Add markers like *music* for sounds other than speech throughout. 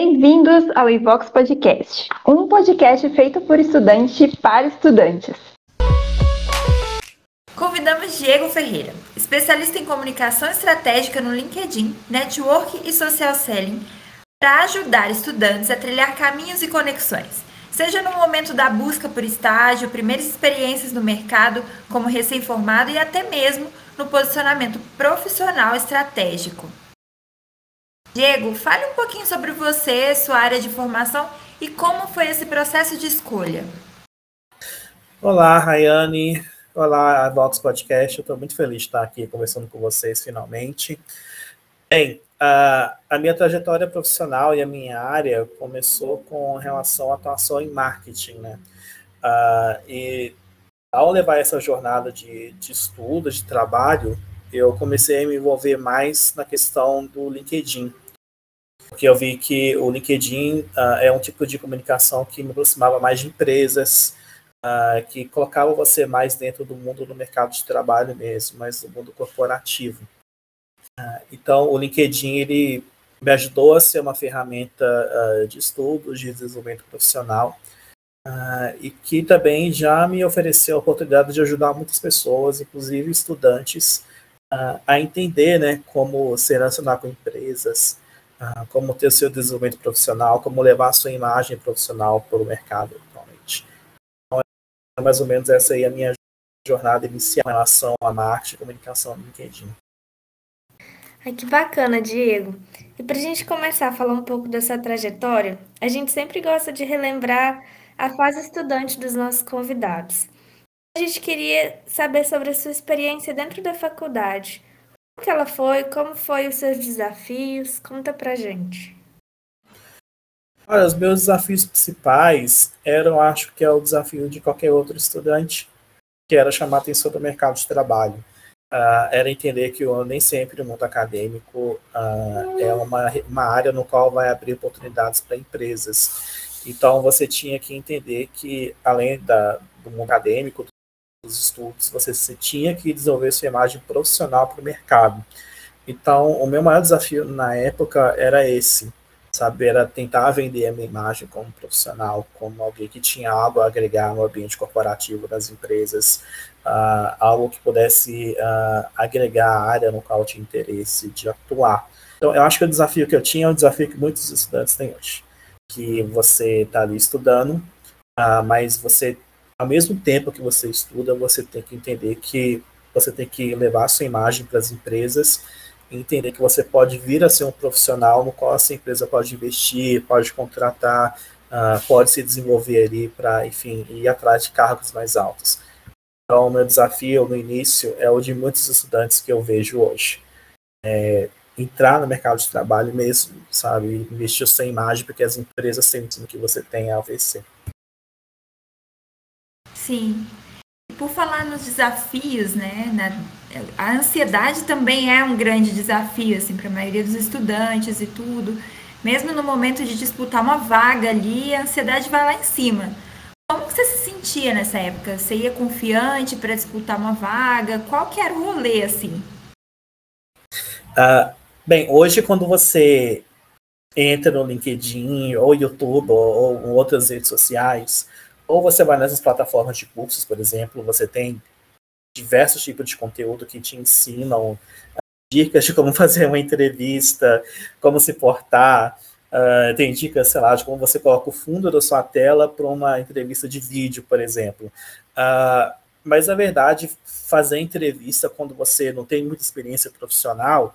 Bem-vindos ao Ivox Podcast, um podcast feito por estudante para estudantes. Convidamos Diego Ferreira, especialista em comunicação estratégica no LinkedIn, network e social selling, para ajudar estudantes a trilhar caminhos e conexões, seja no momento da busca por estágio, primeiras experiências no mercado como recém-formado e até mesmo no posicionamento profissional estratégico. Diego, fale um pouquinho sobre você, sua área de formação e como foi esse processo de escolha. Olá, Rayane. Olá, Vox Podcast. Eu estou muito feliz de estar aqui conversando com vocês finalmente. Bem, a, a minha trajetória profissional e a minha área começou com relação à atuação em marketing, né? Uh, e ao levar essa jornada de, de estudo, de trabalho, eu comecei a me envolver mais na questão do LinkedIn. Porque eu vi que o LinkedIn uh, é um tipo de comunicação que me aproximava mais de empresas, uh, que colocava você mais dentro do mundo do mercado de trabalho mesmo, mais do mundo corporativo. Uh, então, o LinkedIn ele me ajudou a ser uma ferramenta de estudo, de desenvolvimento profissional, e que também já me ofereceu a oportunidade de ajudar muitas pessoas, inclusive estudantes, a entender né, como se relacionar com empresas, como ter seu desenvolvimento profissional, como levar sua imagem profissional para o mercado mais ou menos essa aí a minha jornada inicial em relação a marketing e comunicação no LinkedIn. Ai, que bacana, Diego. E para a gente começar a falar um pouco dessa trajetória, a gente sempre gosta de relembrar a fase estudante dos nossos convidados. A gente queria saber sobre a sua experiência dentro da faculdade. Que ela foi? Como foi os seus desafios? Conta pra gente. Olha, os meus desafios principais eram, acho que é o desafio de qualquer outro estudante, que era chamar a atenção do mercado de trabalho. Uh, era entender que nem sempre o mundo acadêmico uh, é uma, uma área no qual vai abrir oportunidades para empresas. Então, você tinha que entender que, além da, do mundo acadêmico, dos estudos, você, tinha que desenvolver sua imagem profissional para o mercado. Então, o meu maior desafio na época era esse, sabe? Era tentar vender a minha imagem como profissional, como alguém que tinha algo a agregar no ambiente corporativo das empresas, uh, algo que pudesse uh, agregar a área no qual eu tinha interesse de atuar. Então, eu acho que o desafio que eu tinha é um desafio que muitos estudantes têm hoje, que você está ali estudando, uh, mas você, ao mesmo tempo que você estuda, você tem que entender que você tem que levar a sua imagem para as empresas entender que você pode vir a ser um profissional no qual essa empresa pode investir, pode contratar, uh, pode se desenvolver ali para, enfim, ir atrás de cargos mais altos. Então, o meu desafio no início é o de muitos estudantes que eu vejo hoje. É entrar no mercado de trabalho mesmo, sabe? Investir sua imagem, porque as empresas sentem que você tem a oferecer. Sim. Por falar nos desafios, né, na, a ansiedade também é um grande desafio, assim, para a maioria dos estudantes e tudo. Mesmo no momento de disputar uma vaga ali, a ansiedade vai lá em cima. Como você se sentia nessa época? Você ia confiante para disputar uma vaga? Qual que era o rolê, assim? Uh, bem, hoje quando você entra no LinkedIn ou YouTube ou, ou outras redes sociais, ou você vai nessas plataformas de cursos, por exemplo, você tem diversos tipos de conteúdo que te ensinam dicas de como *laughs* fazer uma entrevista, como se portar. Uh, tem dicas, sei lá, de como você coloca o fundo da sua tela para uma entrevista de vídeo, por exemplo. Uh, mas, na verdade, fazer entrevista quando você não tem muita experiência profissional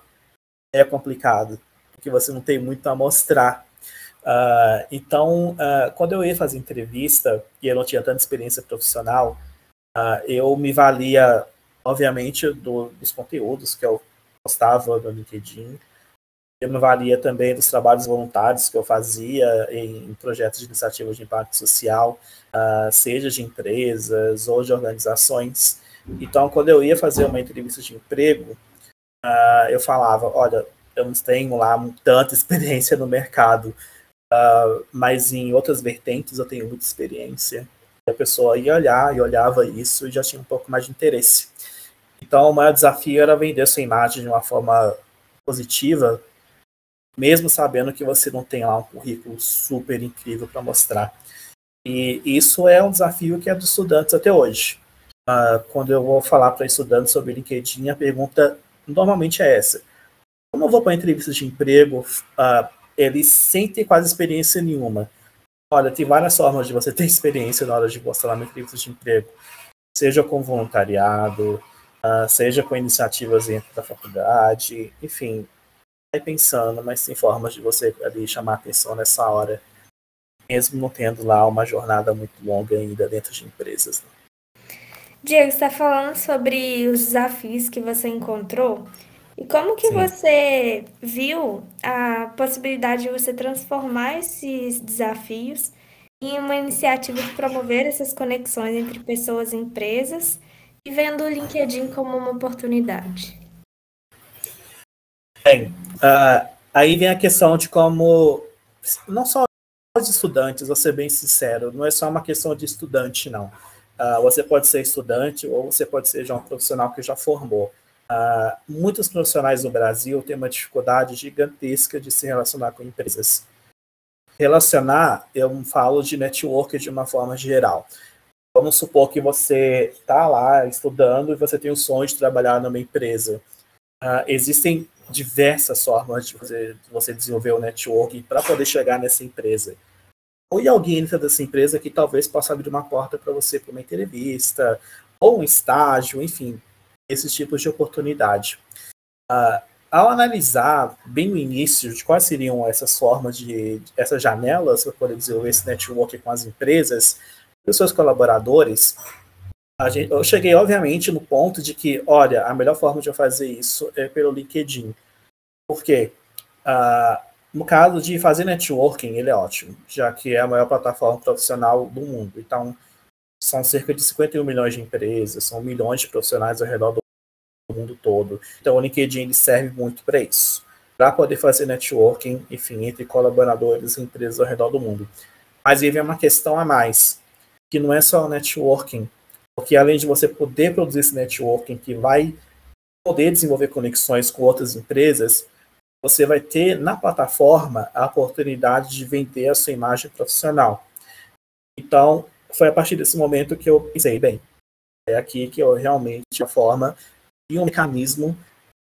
é complicado, porque você não tem muito a mostrar. Uh, então, uh, quando eu ia fazer entrevista e eu não tinha tanta experiência profissional, uh, eu me valia, obviamente, do, dos conteúdos que eu postava no LinkedIn. Eu me valia também dos trabalhos voluntários que eu fazia em projetos de iniciativas de impacto social, seja de empresas ou de organizações. Então, quando eu ia fazer uma entrevista de emprego, eu falava: olha, eu não tenho lá tanta *laughs* experiência no mercado Uh, mas em outras vertentes eu tenho muita experiência. A pessoa ia olhar e olhava isso e já tinha um pouco mais de interesse. Então, o maior desafio era vender sua imagem de uma forma positiva, mesmo sabendo que você não tem lá um currículo super incrível para mostrar. E isso é um desafio que é dos estudantes até hoje. Uh, quando eu vou falar para estudantes sobre LinkedIn, a pergunta normalmente é essa: como eu vou para entrevistas de emprego, uh, eles sem ter quase experiência nenhuma? Olha, tem várias formas de você ter experiência na hora de mostrar uma entrevista de emprego, seja com voluntariado, uh, seja com iniciativas dentro da faculdade, enfim, vai pensando, mas tem formas de você ali chamar atenção nessa hora, mesmo não tendo lá uma jornada muito longa ainda dentro de empresas. Né? Diego, você está falando sobre os desafios que você encontrou e como que Sim. você viu a possibilidade de você transformar esses desafios em uma iniciativa de promover essas conexões entre pessoas e empresas e vendo o LinkedIn como uma oportunidade? Bem, uh, aí vem a questão de como, não só os estudantes, vou ser bem sincero, não é só uma questão de estudante, não. Uh, você pode ser estudante ou você pode ser já um profissional que já formou. Uh, muitos profissionais no Brasil têm uma dificuldade gigantesca de se relacionar com empresas. Relacionar, eu falo de network de uma forma geral. Vamos supor que você está lá estudando e você tem o sonho de trabalhar numa empresa. Uh, existem diversas formas de você, de você desenvolver o network para poder chegar nessa empresa. Ou alguém entra dessa empresa que talvez possa abrir uma porta para você para uma entrevista, ou um estágio, enfim, esses tipos de oportunidade. Uh, ao analisar bem no início de quais seriam essas formas de, essas janelas para poder desenvolver esse network com as empresas, os seus colaboradores, gente, eu cheguei, obviamente, no ponto de que, olha, a melhor forma de eu fazer isso é pelo LinkedIn. Por quê? Uh, no caso de fazer networking, ele é ótimo, já que é a maior plataforma profissional do mundo. Então, são cerca de 51 milhões de empresas, são milhões de profissionais ao redor do mundo todo. Então, o LinkedIn ele serve muito para isso, para poder fazer networking, enfim, entre colaboradores e empresas ao redor do mundo. Mas aí vem uma questão a mais que não é só networking, porque além de você poder produzir esse networking que vai poder desenvolver conexões com outras empresas, você vai ter na plataforma a oportunidade de vender a sua imagem profissional. Então, foi a partir desse momento que eu pensei, bem, é aqui que eu realmente a forma e um mecanismo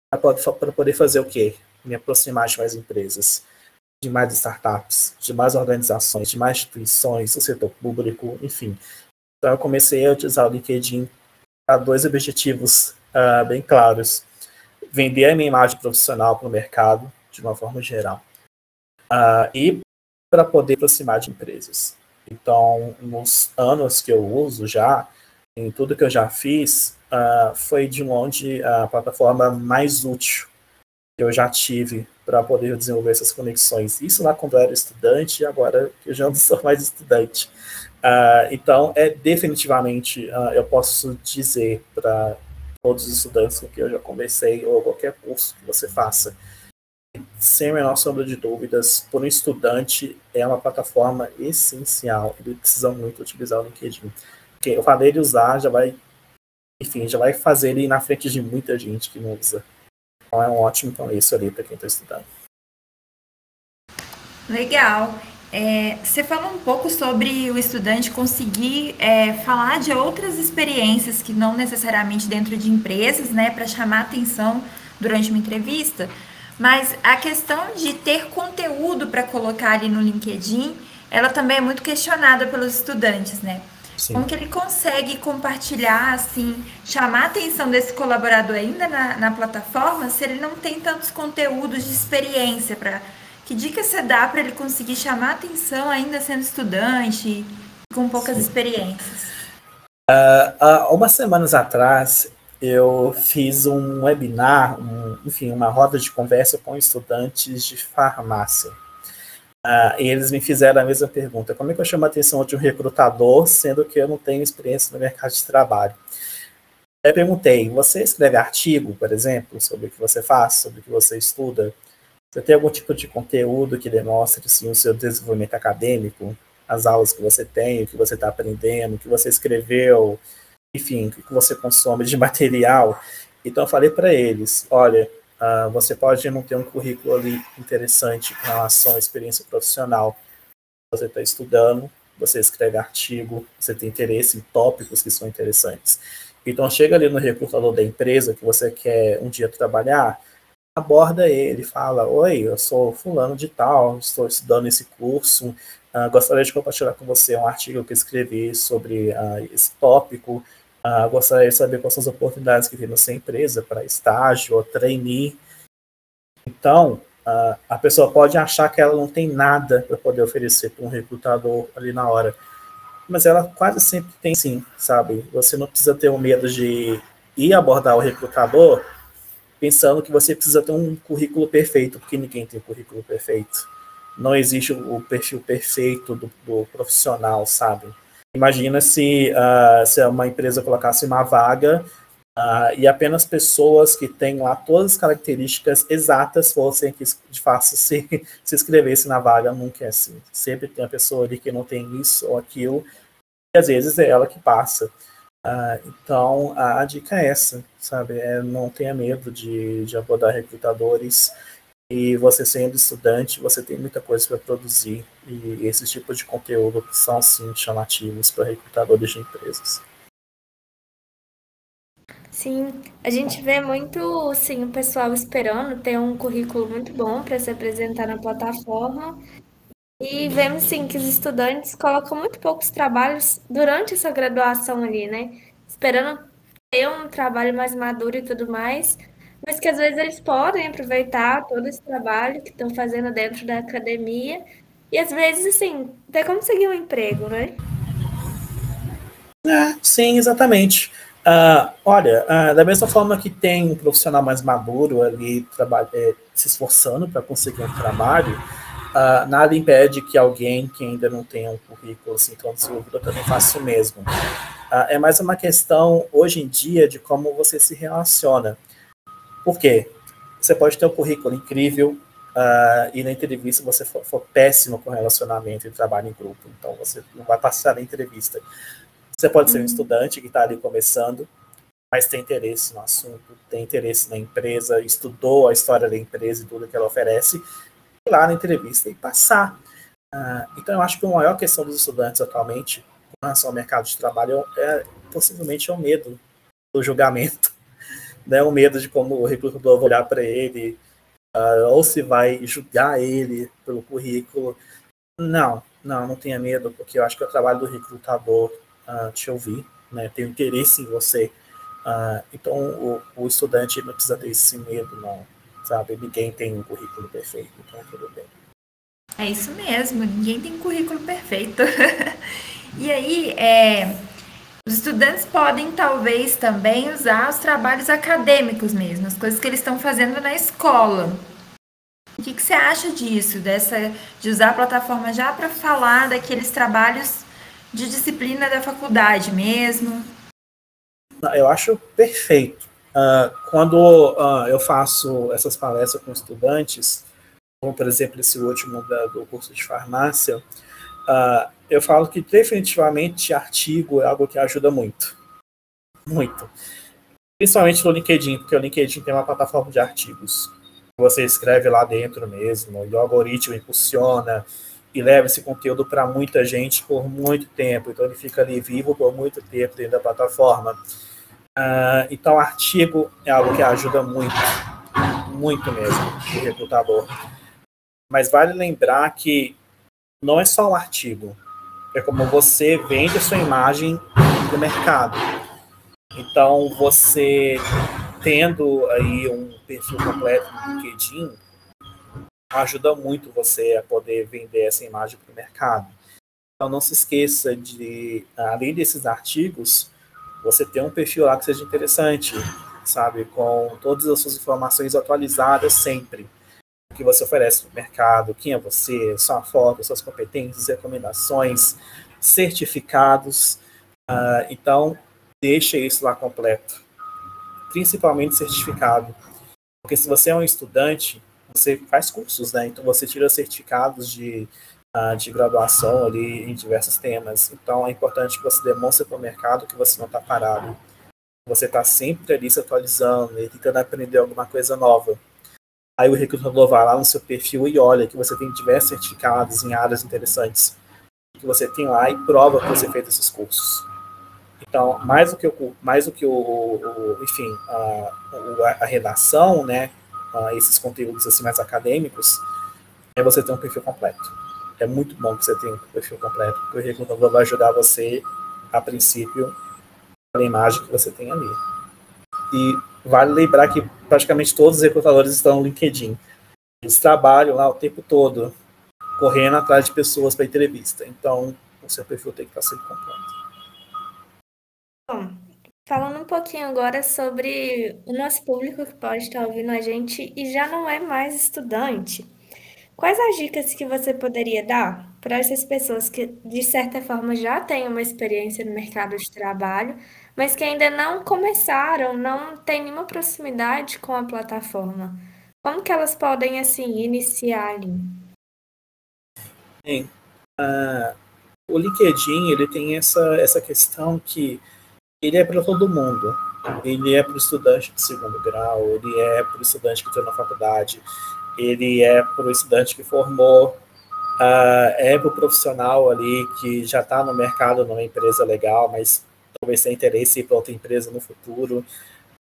para poder fazer o quê? Me aproximar de mais empresas de mais startups, de mais organizações, de mais instituições, do setor público, enfim. Então eu comecei a utilizar o LinkedIn para dois objetivos uh, bem claros: vender a minha imagem profissional para o mercado, de uma forma geral, uh, e para poder aproximar de empresas. Então, nos anos que eu uso já, em tudo que eu já fiz, uh, foi de longe a plataforma mais útil que eu já tive para poder desenvolver essas conexões. Isso lá quando eu era estudante, e agora eu já *laughs* não sou mais estudante. Uh, então, é definitivamente, uh, eu posso dizer para todos os estudantes com que eu já conversei, ou qualquer curso que você faça, sem a menor sombra de dúvidas, por um estudante, é uma plataforma essencial. Ele precisa muito utilizar o LinkedIn. Porque eu falei de usar, já vai, enfim, já vai fazer ele na frente de muita gente que não usa. Então é um ótimo começo ali para quem está estudando. Legal. É, você falou um pouco sobre o estudante conseguir é, falar de outras experiências que não necessariamente dentro de empresas, né, para chamar atenção durante uma entrevista, mas a questão de ter conteúdo para colocar ali no LinkedIn, ela também é muito questionada pelos estudantes, né? Sim. Como que ele consegue compartilhar, assim, chamar a atenção desse colaborador ainda na, na plataforma se ele não tem tantos conteúdos de experiência para que dica você dá para ele conseguir chamar a atenção ainda sendo estudante com poucas Sim. experiências? Uh, há umas semanas atrás eu fiz um webinar, um, enfim, uma roda de conversa com estudantes de farmácia. Uh, e eles me fizeram a mesma pergunta: como é que eu chamo a atenção de um recrutador, sendo que eu não tenho experiência no mercado de trabalho? Eu perguntei: você escreve artigo, por exemplo, sobre o que você faz, sobre o que você estuda? Você tem algum tipo de conteúdo que demonstre assim, o seu desenvolvimento acadêmico, as aulas que você tem, o que você está aprendendo, o que você escreveu, enfim, o que você consome de *laughs* material? Então eu falei para eles: olha, Uh, você pode não ter um currículo ali interessante em relação à experiência profissional. Você está estudando, você escreve artigo, você tem interesse em tópicos que são interessantes. Então, chega ali no recrutador da empresa que você quer um dia trabalhar, aborda ele, fala: Oi, eu sou fulano de tal, estou estudando esse curso, uh, gostaria de compartilhar com você um artigo que escrevi sobre uh, esse tópico, uh, gostaria de saber quais são as oportunidades que tem na sua empresa para estágio ou trainee. Então, a pessoa pode achar que ela não tem nada para poder oferecer para um recrutador ali na hora, mas ela quase sempre tem sim, sabe? Você não precisa ter o medo de ir abordar o recrutador pensando que você precisa ter um currículo perfeito, porque ninguém tem currículo perfeito. Não existe o perfil perfeito do, do profissional, sabe? Imagina se, uh, se uma empresa colocasse uma vaga uh, e apenas pessoas que têm lá todas as características exatas fossem que de fato se, *laughs* se inscrevesse na vaga. Nunca é assim. Sempre tem uma pessoa ali que não tem isso ou aquilo, e às vezes é ela que passa. Ah, então, a, a, dica é essa, sabe? É, não tenha medo de, de abordar recrutadores. E você sendo estudante, você tem muita coisa para produzir. E esses tipos de conteúdo são, sim, chamativos para recrutadores de empresas. Sim, a gente vê muito, sim, o pessoal esperando ter um currículo muito bom para se apresentar na plataforma. E vemos, sim, que os estudantes colocam muito poucos trabalhos durante essa graduação ali, né? Esperando ter um trabalho mais maduro e tudo mais, mas que às vezes eles podem aproveitar todo esse trabalho que estão fazendo dentro da academia e às vezes, assim, até conseguir um emprego, né? É, sim, exatamente. Uh, olha, uh, da mesma forma que tem um profissional mais maduro ali é, se esforçando para conseguir um trabalho, uh, nada impede que alguém que ainda não tenha um currículo assim tão desenvolvido também faça o mesmo. É mais uma questão, hoje em dia, de como você se relaciona. Por quê? Você pode ter um currículo incrível uh, e na entrevista você for, for, péssimo com relacionamento e trabalho em grupo, então você não vai passar na entrevista. Você pode ser um uhum. estudante que está ali começando, mas tem interesse no assunto, tem interesse na empresa, estudou a história da empresa e tudo que ela oferece, lá na entrevista e passar. Uh, então, eu acho que a maior questão dos estudantes atualmente com relação ao mercado de trabalho é possivelmente é o medo do julgamento, né? o medo de como o recrutador vai olhar para ele, uh, ou se vai julgar ele pelo currículo. Não, não, não tenha medo, porque eu acho que é o trabalho do recrutador uh, te ouvir, né? ter interesse em você. Uh, então, o, o estudante não precisa ter esse medo, não sabe? Ninguém tem um currículo perfeito, então tudo bem. É isso mesmo, ninguém tem um currículo perfeito. *laughs* e aí, é, os estudantes podem talvez também usar os trabalhos acadêmicos mesmo, as coisas que eles estão fazendo na escola. O que, que você acha disso, dessa, de usar a plataforma já para falar daqueles trabalhos de disciplina da faculdade mesmo? Eu acho perfeito. Uh, quando uh, eu faço essas palestras com estudantes, como por exemplo esse último da, do curso de farmácia, uh, eu falo que definitivamente artigo é algo que ajuda muito. Muito. Principalmente no LinkedIn, porque o LinkedIn tem uma plataforma de artigos. Você escreve lá dentro mesmo, e o algoritmo impulsiona e leva esse conteúdo para muita gente por muito tempo. Então ele fica ali vivo por muito tempo dentro da plataforma. Uh, então, artigo é algo que ajuda muito, muito mesmo, o recrutador. Mas vale lembrar que não é só o artigo, é como você vende a sua imagem para o mercado. Então, você tendo aí um perfil completo no LinkedIn, ajuda muito você a poder vender essa imagem para o mercado. Então, não se esqueça de, além desses artigos, você ter um perfil lá que seja interessante, sabe? Com todas as suas informações atualizadas sempre. Que você oferece no mercado, quem é você, sua foto, suas competências, recomendações, certificados. Uh, então, deixa isso lá completo. Principalmente certificado. Porque se você é um estudante, você faz cursos, né? Então você tira certificados de de graduação ali em diversos temas. Então é importante que você demonstre para o mercado que você não está parado. Você está sempre ali se atualizando e tentando aprender alguma coisa nova. Aí o recrutador vai lá no seu perfil e olha que você tem diversos certificados em áreas interessantes que você tem lá e prova que você fez esses cursos. Então, mais do que o, mais do que o, o enfim, a, a, redação, né, esses conteúdos assim mais acadêmicos, é você ter um perfil completo. É muito bom que você tenha um perfil completo, porque o recrutador vai ajudar você, a princípio, a imagem que você tem ali. E vale lembrar que praticamente todos os recrutadores estão no LinkedIn. Eles trabalham lá o tempo todo, correndo atrás de pessoas para entrevista. Então, o seu perfil tem que estar sempre completo. Bom, falando um pouquinho agora sobre o nosso público que pode estar ouvindo a gente e já não é mais estudante. Quais as dicas que você poderia dar para essas pessoas que, de certa forma, já têm uma experiência no mercado de trabalho, mas que ainda não começaram, não têm nenhuma proximidade com a plataforma? Como que elas podem, assim, iniciar ali? Bem, uh, o LinkedIn, ele tem essa, essa questão que ele é para todo mundo. Ele é para o estudante de segundo grau, ele é para o estudante que está na faculdade, ele é para o estudante que formou, uh, é para o profissional ali que já está no mercado numa empresa legal, mas talvez tenha interesse para outra empresa no futuro,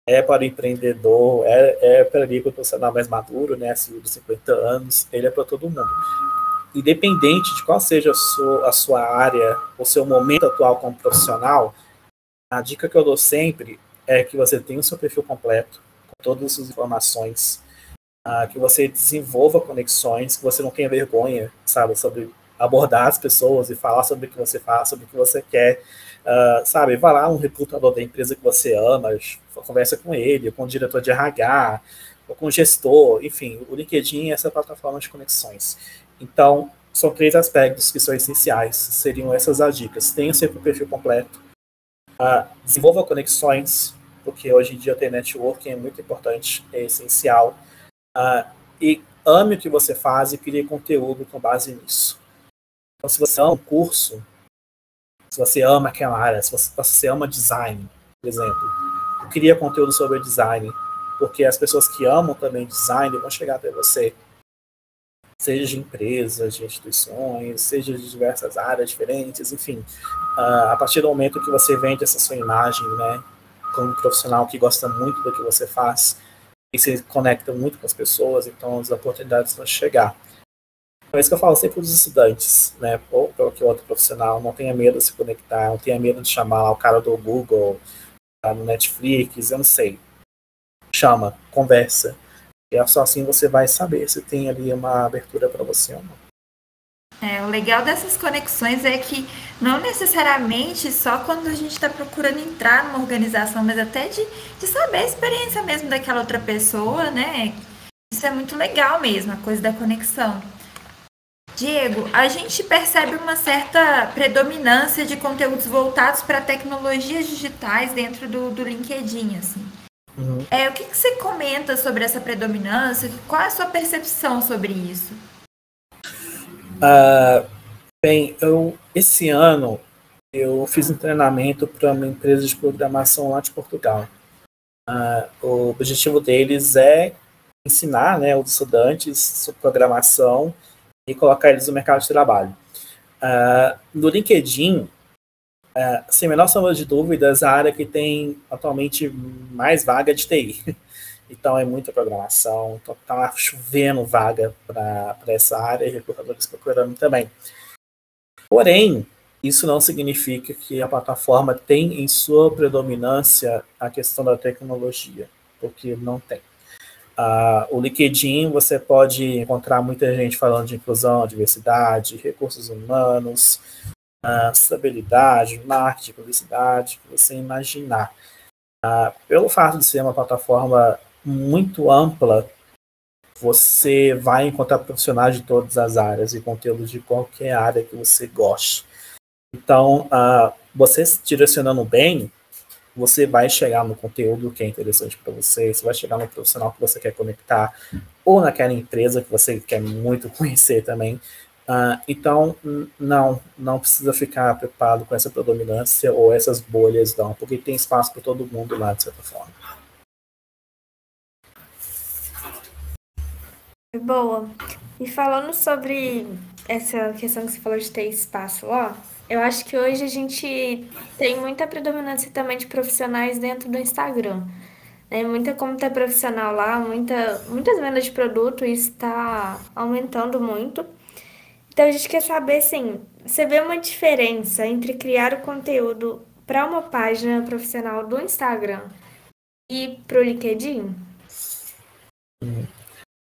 é para o empreendedor, é, é para ali para o profissional mais maduro, né, acima de 50 anos, ele é para todo mundo. Independente de qual seja a sua, a sua área, o seu momento atual como profissional, a dica que eu dou sempre é que você tenha o seu perfil completo, com todas as suas informações, uh, que você desenvolva conexões, que você não tenha vergonha, sabe, sobre abordar as pessoas e falar sobre o que você faz, sobre o que você quer, uh, sabe, vai lá um recrutador da empresa que você ama, conversa com ele, com o diretor de RH, ou com o gestor, enfim, o LinkedIn é essa plataforma de conexões. Então, são três aspectos que são essenciais, seriam essas as dicas. Tenha sempre o perfil completo, uh, desenvolva conexões, porque hoje em dia ter networking é muito importante, é essencial. Uh, e ame o que você faz e crie conteúdo com base nisso. Então, se você ama um curso, se você ama aquela área, se você, se você ama design, por exemplo, cria conteúdo sobre design, porque as pessoas que amam também design vão chegar até você. Seja de empresas, de instituições, seja de diversas áreas diferentes, enfim. Uh, a partir do momento que você vende essa sua imagem, né, como profissional que gosta muito do que você faz, e se conecta muito com as pessoas, então as oportunidades vão chegar. É isso que eu falo sempre para os estudantes, né? Ou qualquer outro profissional, não tenha medo de se conectar, não tenha medo de chamar o cara do Google, tá no Netflix, eu não sei. Chama, conversa. E é só assim você vai saber se tem ali uma abertura para você ou não. É, o legal dessas conexões é que não necessariamente só quando a gente está procurando entrar numa organização, mas até de, de saber a experiência mesmo daquela outra pessoa, né? Isso é muito legal mesmo, a coisa da conexão. Diego, a gente percebe uma certa predominância de conteúdos voltados para tecnologias digitais dentro do, do LinkedIn, assim. Uhum. É, o que, que você comenta sobre essa predominância? Qual é a sua percepção sobre isso? Uh, bem, eu esse ano eu fiz um treinamento para uma empresa de programação lá de Portugal. Uh, o objetivo deles é ensinar né, os estudantes sobre programação e colocar eles no mercado de trabalho. Uh, no LinkedIn, uh, sem a menor sombra de dúvidas, a área que tem atualmente mais vaga de TI. *laughs* Então é muita programação, então tá chovendo vaga para essa área e recrutadores procurando também. Porém, isso não significa que a plataforma tem em sua predominância a questão da tecnologia, porque não tem. Uh, o LinkedIn você pode encontrar muita gente falando de inclusão, diversidade, recursos humanos, uh, estabilidade, marketing, publicidade, que você imaginar. Uh, pelo fato de ser uma plataforma muito ampla, você vai encontrar profissionais de todas as áreas e conteúdos de qualquer área que você goste. Então, você direcionando bem, você vai chegar no conteúdo que é interessante para você, você vai chegar no profissional que você quer conectar, ou naquela empresa que você quer muito *laughs* conhecer também. Uh, então, não, não precisa ficar preocupado com essa predominância ou essas bolhas, não, porque tem espaço para todo mundo lá, de certa forma. Boa. E falando sobre essa questão que você falou de ter espaço lá, eu acho que hoje a gente tem muita predominância também de profissionais dentro do Instagram. Né? Muita conta profissional lá, muita, muitas vendas de produto, isso está aumentando muito. Então a gente quer saber, assim, você vê uma diferença entre criar o conteúdo para uma página profissional do Instagram e para o LinkedIn?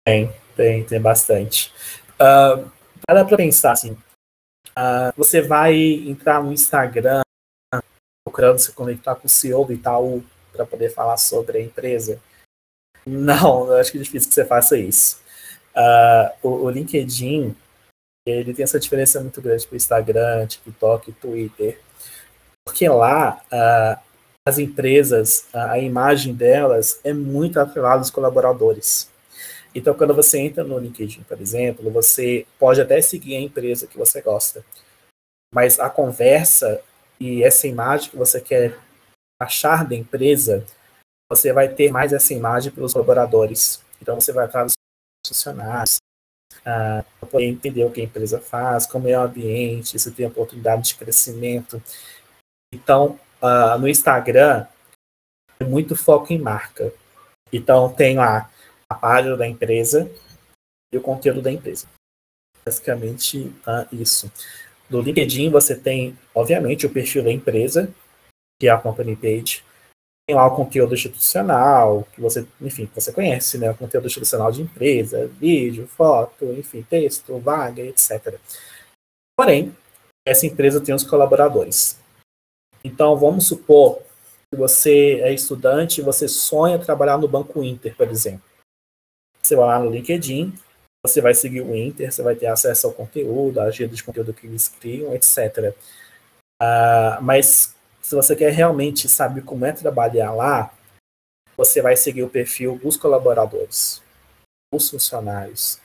Tem, tem, tem bastante. Uh, para pensar assim, uh, você vai entrar no Instagram procurando se conectar com o CEO do Itaú para poder falar sobre a empresa. Não, eu acho que é difícil que você faça isso. Uh, o, o, LinkedIn ele tem essa diferença muito grande para o Instagram, TikTok, Twitter, porque lá uh, as empresas, a imagem delas é muito atrelada aos colaboradores. Então, quando você entra no LinkedIn, por exemplo, você pode até seguir a empresa que você gosta, mas a conversa e essa imagem que você quer achar da empresa, você vai ter mais essa imagem pelos colaboradores. Então, você vai atrás dos funcionários, uh, para poder entender o que a empresa faz, como é o ambiente, se tem oportunidade de crescimento. Então, uh, no Instagram, é muito foco em marca. Então, tem lá a página da empresa e o conteúdo da empresa. Basicamente, uh, isso. No LinkedIn, você tem, obviamente, o perfil da empresa, que é a company page. Tem lá o conteúdo institucional, que você, enfim, você conhece, né? O conteúdo institucional de empresa, vídeo, foto, enfim, texto, vaga, etc. Porém, essa empresa tem os colaboradores. Então, vamos supor que você é estudante e você sonha trabalhar no Banco Inter, por exemplo. Você vai lá no LinkedIn, você vai seguir o Inter, você vai ter acesso ao conteúdo, à agenda de conteúdo que eles criam, etc. Uh, ah, mas se você quer realmente saber como é trabalhar lá, você vai seguir o perfil dos colaboradores, dos funcionários,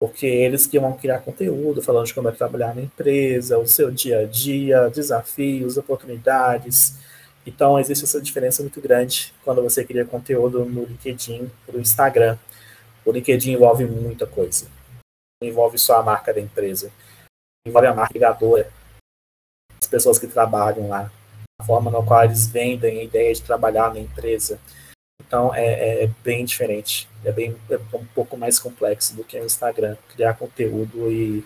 porque eles que vão criar conteúdo falando de como é trabalhar na empresa, o seu dia a dia, desafios, oportunidades. Então, existe essa diferença muito grande quando você cria conteúdo no LinkedIn, no Instagram. O LinkedIn envolve muita coisa. Não envolve só a marca da empresa. Envolve a marca ligadora, as pessoas que trabalham lá, a forma na qual eles vendem a ideia de trabalhar na empresa. Então é, é, é bem diferente, é bem é um pouco mais complexo do que o Instagram, criar conteúdo e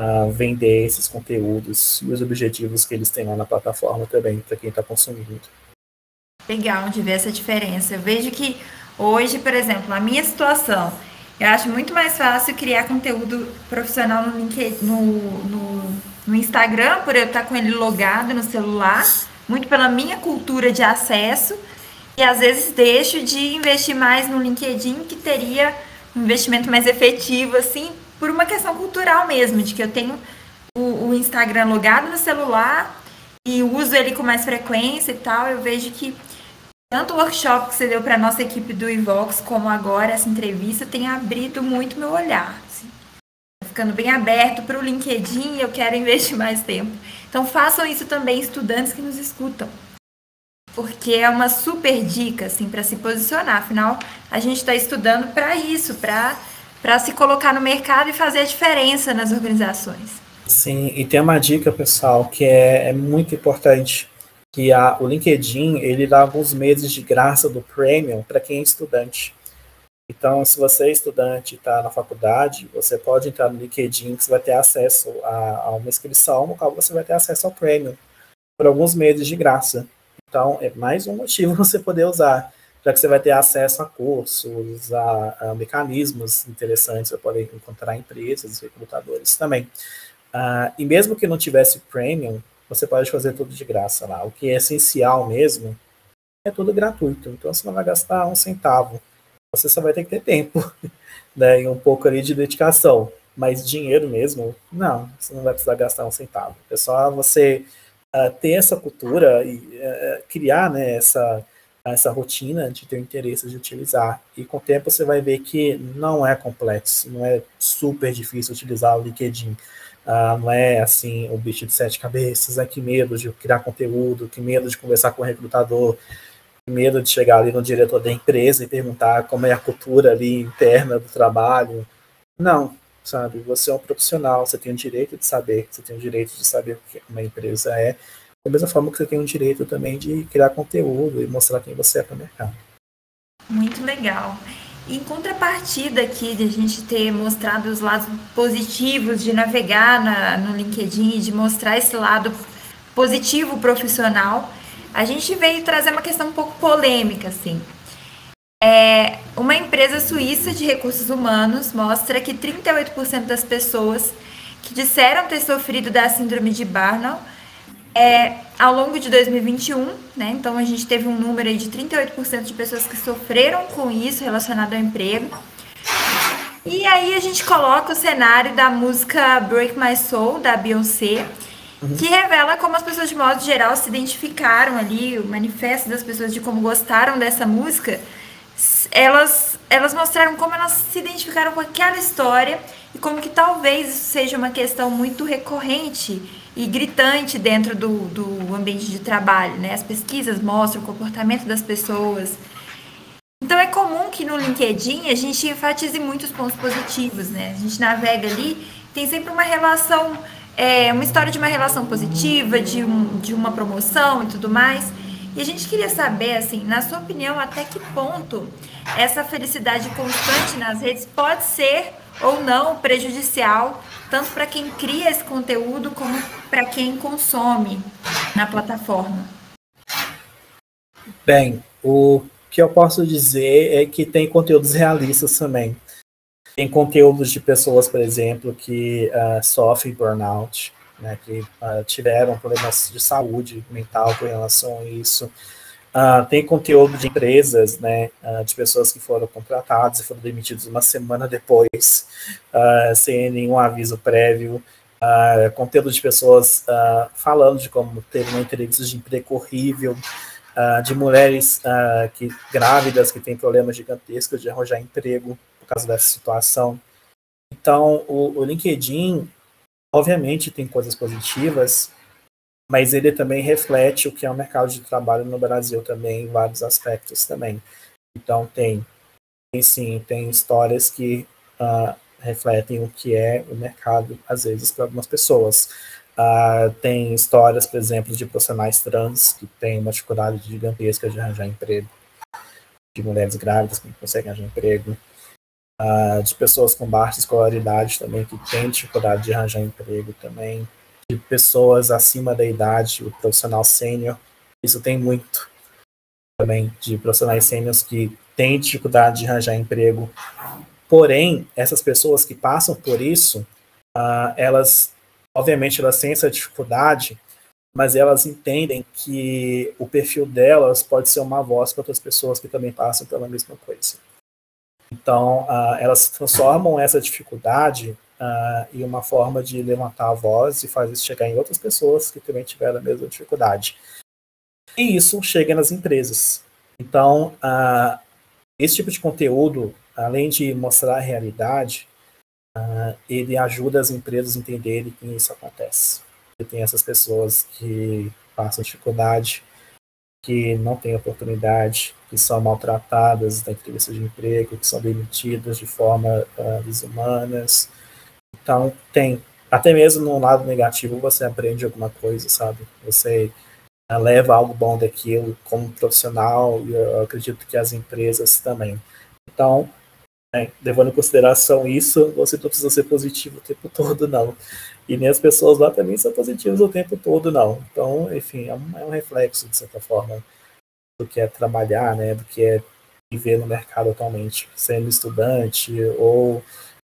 uh, vender esses conteúdos e os objetivos que eles têm lá na plataforma também para quem está consumindo. Legal de ver essa diferença. Eu vejo que hoje, por exemplo, na minha situação, eu acho muito mais fácil criar conteúdo profissional no, LinkedIn, no, no, no Instagram, por eu estar com ele logado no celular, muito pela minha cultura de acesso e às vezes deixo de investir mais no LinkedIn que teria um investimento mais efetivo assim por uma questão cultural mesmo de que eu tenho o, o Instagram logado no celular e uso ele com mais frequência e tal eu vejo que tanto o workshop que você deu para nossa equipe do Ivox como agora essa entrevista tem abrido muito meu olhar assim. Tá ficando bem aberto para o LinkedIn eu quero *laughs* investir mais tempo então façam isso também, estudantes que nos escutam. Porque é uma super dica assim para se posicionar. Afinal, a gente está estudando para isso, para se colocar no mercado e fazer a diferença nas organizações. Sim, e tem uma dica, pessoal, que é, é muito importante, que a, o LinkedIn ele dá alguns meses de graça do Premium para quem é estudante. Então, se você é estudante e está na faculdade, você pode entrar no LinkedIn, que você vai ter acesso a, a, uma inscrição, no qual você vai ter acesso ao Premium, por alguns meses de graça. Então, é mais um motivo *laughs* você poder usar, já que você vai ter acesso a cursos, a, a mecanismos interessantes para poder encontrar empresas recrutadores também. Uh, e mesmo que não tivesse Premium, você pode fazer tudo de graça lá. O que é essencial mesmo é tudo gratuito. Então, você não vai gastar um centavo você só vai ter que ter tempo, *laughs* né? E um pouco ali de dedicação. Mas dinheiro mesmo, não, você não vai precisar gastar um centavo. É só você uh, ter essa cultura e uh, criar né, essa, essa rotina de ter interesse de utilizar. E com o tempo você vai ver que não é complexo, não é super difícil utilizar o LinkedIn. Uh, não é assim o bicho de sete cabeças, é que medo de criar conteúdo, que medo de conversar com o recrutador. medo de chegar ali no diretor da empresa e perguntar como é a cultura ali interna do trabalho. Não, sabe? Você é um profissional, você tem o direito de saber, você tem o direito de saber o que uma empresa é, da mesma forma que você tem o direito também de criar conteúdo e mostrar quem você é para o mercado. Muito legal. Em contrapartida aqui de a gente ter mostrado os lados positivos de navegar na, no LinkedIn, de mostrar esse lado positivo profissional, a gente veio trazer uma questão um pouco polêmica, assim. É, uma empresa suíça de recursos humanos mostra que 38% das pessoas que disseram ter sofrido da síndrome de Barnum é, ao longo de 2021, né? Então a gente teve um número aí de 38% de pessoas que sofreram com isso relacionado ao emprego. E aí a gente coloca o cenário da música Break My Soul da Beyoncé, uhum. que revela como as pessoas de modo geral se identificaram ali, o manifesto das pessoas de como gostaram dessa música. Elas elas mostraram como elas se identificaram com aquela história e como que talvez isso seja uma questão muito recorrente e gritante dentro do, do ambiente de trabalho, né? As pesquisas mostram o comportamento das pessoas. Então é comum que no LinkedIn a gente enfatize muitos pontos positivos, né? A gente navega ali, tem sempre uma relação, é, uma história de uma relação positiva, de, um, de uma promoção e tudo mais. E a gente queria saber, assim, na sua opinião, até que ponto essa felicidade constante nas redes pode ser ou não prejudicial tanto para quem cria esse conteúdo como para quem consome na plataforma? Bem, o que eu posso dizer é que tem conteúdos realistas também. Tem conteúdos de pessoas, por exemplo, que uh, sofrem burnout, né, que uh, tiveram problemas de saúde mental com relação a isso. Uh, tem conteúdo de empresas, né, uh, de pessoas que foram contratadas e foram demitidas uma semana depois, uh, sem nenhum aviso prévio. conteúdo de pessoas falando de como teve uma entrevista de emprego horrível, de mulheres que grávidas que têm problemas gigantescos de arranjar emprego por causa dessa situação. Então, o, o LinkedIn, obviamente, tem coisas positivas, mas ele também reflete o que é o mercado de trabalho no Brasil também, em vários aspectos também. Então tem, tem sim, tem histórias que uh, refletem o que é o mercado, às vezes, para algumas pessoas. Uh, tem histórias, por exemplo, de profissionais trans que têm uma dificuldade gigantesca de arranjar emprego, de mulheres grávidas que não conseguem arranjar emprego, uh, de pessoas com baixa escolaridade também que têm dificuldade de arranjar emprego também de pessoas acima da idade, o profissional sênior. Isso tem muito também de profissionais sêniores que têm dificuldade de arranjar emprego. Porém, essas pessoas que passam por isso, uh, elas, obviamente, elas têm essa dificuldade, mas elas entendem que o perfil delas pode ser uma voz para outras pessoas que também passam pela mesma coisa. Então, uh, elas transformam essa dificuldade uh, e uma forma de levantar a voz e fazer isso chegar em outras pessoas que também tiveram a mesma dificuldade. E isso chega nas empresas. Então, uh, esse tipo de conteúdo, além de mostrar a realidade, uh, ele ajuda as empresas a entenderem que isso acontece. Que tem essas pessoas que passam dificuldade, que não têm oportunidade, que são maltratadas na entrevista de emprego, que são demitidas de forma uh, desumanas, então, tem. Até mesmo no lado negativo, você aprende alguma coisa, sabe? Você uh, leva algo bom daquilo como profissional, e eu acredito que as empresas também. Então, né, levando em consideração isso, você não precisa ser positivo o tempo *laughs* todo, não. E nem as pessoas lá também são positivas o tempo todo, não. Então, enfim, é um, é um reflexo, de certa forma, do que é trabalhar, né? Do que é viver no mercado atualmente, sendo estudante ou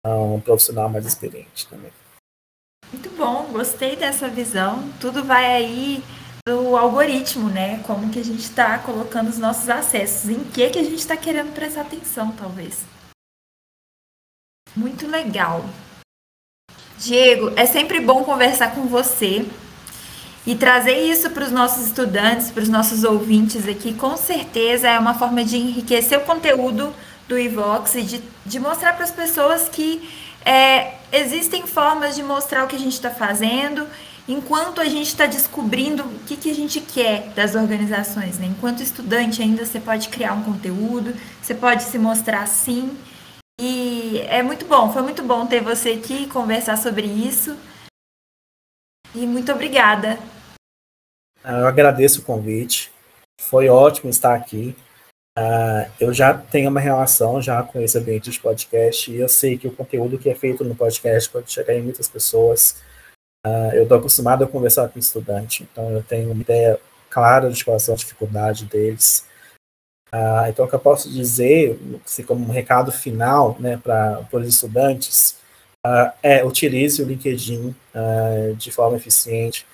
um profissional mais experiente também. Muito bom, gostei dessa visão. Tudo vai aí do algoritmo, né? Como que a gente está colocando os nossos acessos, em que que a gente está querendo prestar atenção, talvez. Muito legal. Diego, é sempre bom conversar com você e trazer isso para os nossos estudantes, para os nossos ouvintes aqui. Com certeza é uma forma de enriquecer o conteúdo do Ivox e de, de mostrar para as pessoas que é, existem formas de mostrar o que a gente está fazendo enquanto a gente está descobrindo o que, que a gente quer das organizações, né? Enquanto estudante ainda você pode criar um conteúdo, você pode se mostrar assim. E é muito bom, foi muito bom ter você aqui conversar sobre isso. E muito obrigada. Eu agradeço o convite. Foi ótimo estar aqui. Uh, eu já tenho uma relação já com esse ambiente de podcast e eu sei que o conteúdo que é feito no podcast pode chegar em muitas pessoas. Uh, eu estou acostumado a conversar com estudante, então eu tenho uma ideia clara de quais são as dificuldades deles. Uh, então, o que eu posso dizer, assim, como um recado final né, para os estudantes, uh, é utilize o LinkedIn de forma eficiente.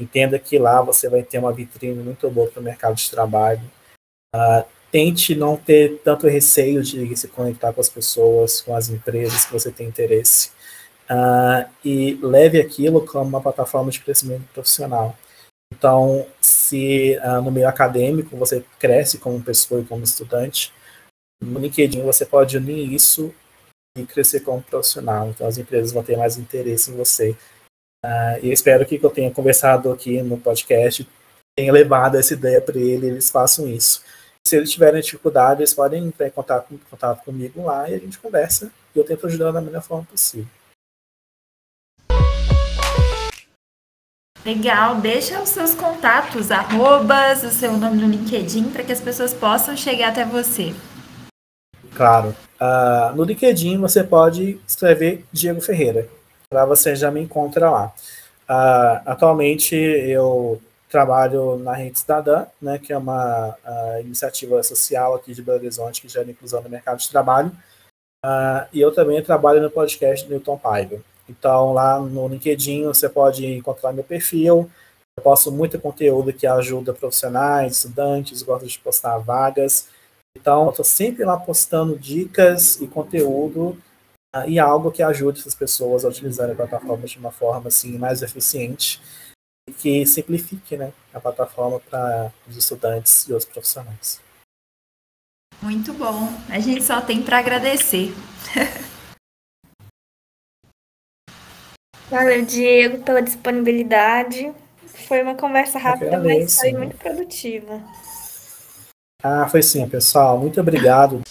Entenda que lá você vai ter uma vitrine muito boa para o mercado de trabalho. Tente não ter tanto receio de se conectar com as pessoas, com as empresas que você tem interesse uh, e leve aquilo como uma plataforma de crescimento profissional. Então, se uh, no meio acadêmico você cresce como pessoa e como estudante, no LinkedIn você pode unir isso e crescer como profissional. Então, as empresas vão ter mais interesse em você. Uh, e eu espero que o que eu tenha conversado aqui no podcast tenha levado essa ideia para ele, eles façam isso. Se eles tiverem dificuldade, eles podem entrar em contato, em contato comigo lá e a gente conversa e eu tento ajudar da melhor forma possível. Legal, deixa os seus contatos, arrobas, o seu nome no LinkedIn para que as pessoas possam chegar até você. Claro. Uh, no LinkedIn você pode escrever Diego Ferreira, para você já me encontra lá. Uh, atualmente eu trabalho na Rede Cidadã, né, que é uma uh, iniciativa social aqui de Belo Horizonte que gera inclusão no mercado de trabalho. e eu também trabalho no podcast do Newton Paiva. Então, lá no LinkedIn você pode encontrar meu perfil. Eu posto muito conteúdo que ajuda profissionais, estudantes, gosto de postar vagas. Então, eu estou sempre lá postando dicas e conteúdo uh, e algo que ajude essas pessoas a utilizarem a plataforma de uma forma assim, mais eficiente que simplifique né, a plataforma para os estudantes e outros profissionais. Muito bom. A gente só tem para agradecer. *laughs* Valeu, Diego, pela disponibilidade. Foi uma conversa rápida, mas foi muito produtiva. Ah, foi sim, pessoal. Muito obrigado.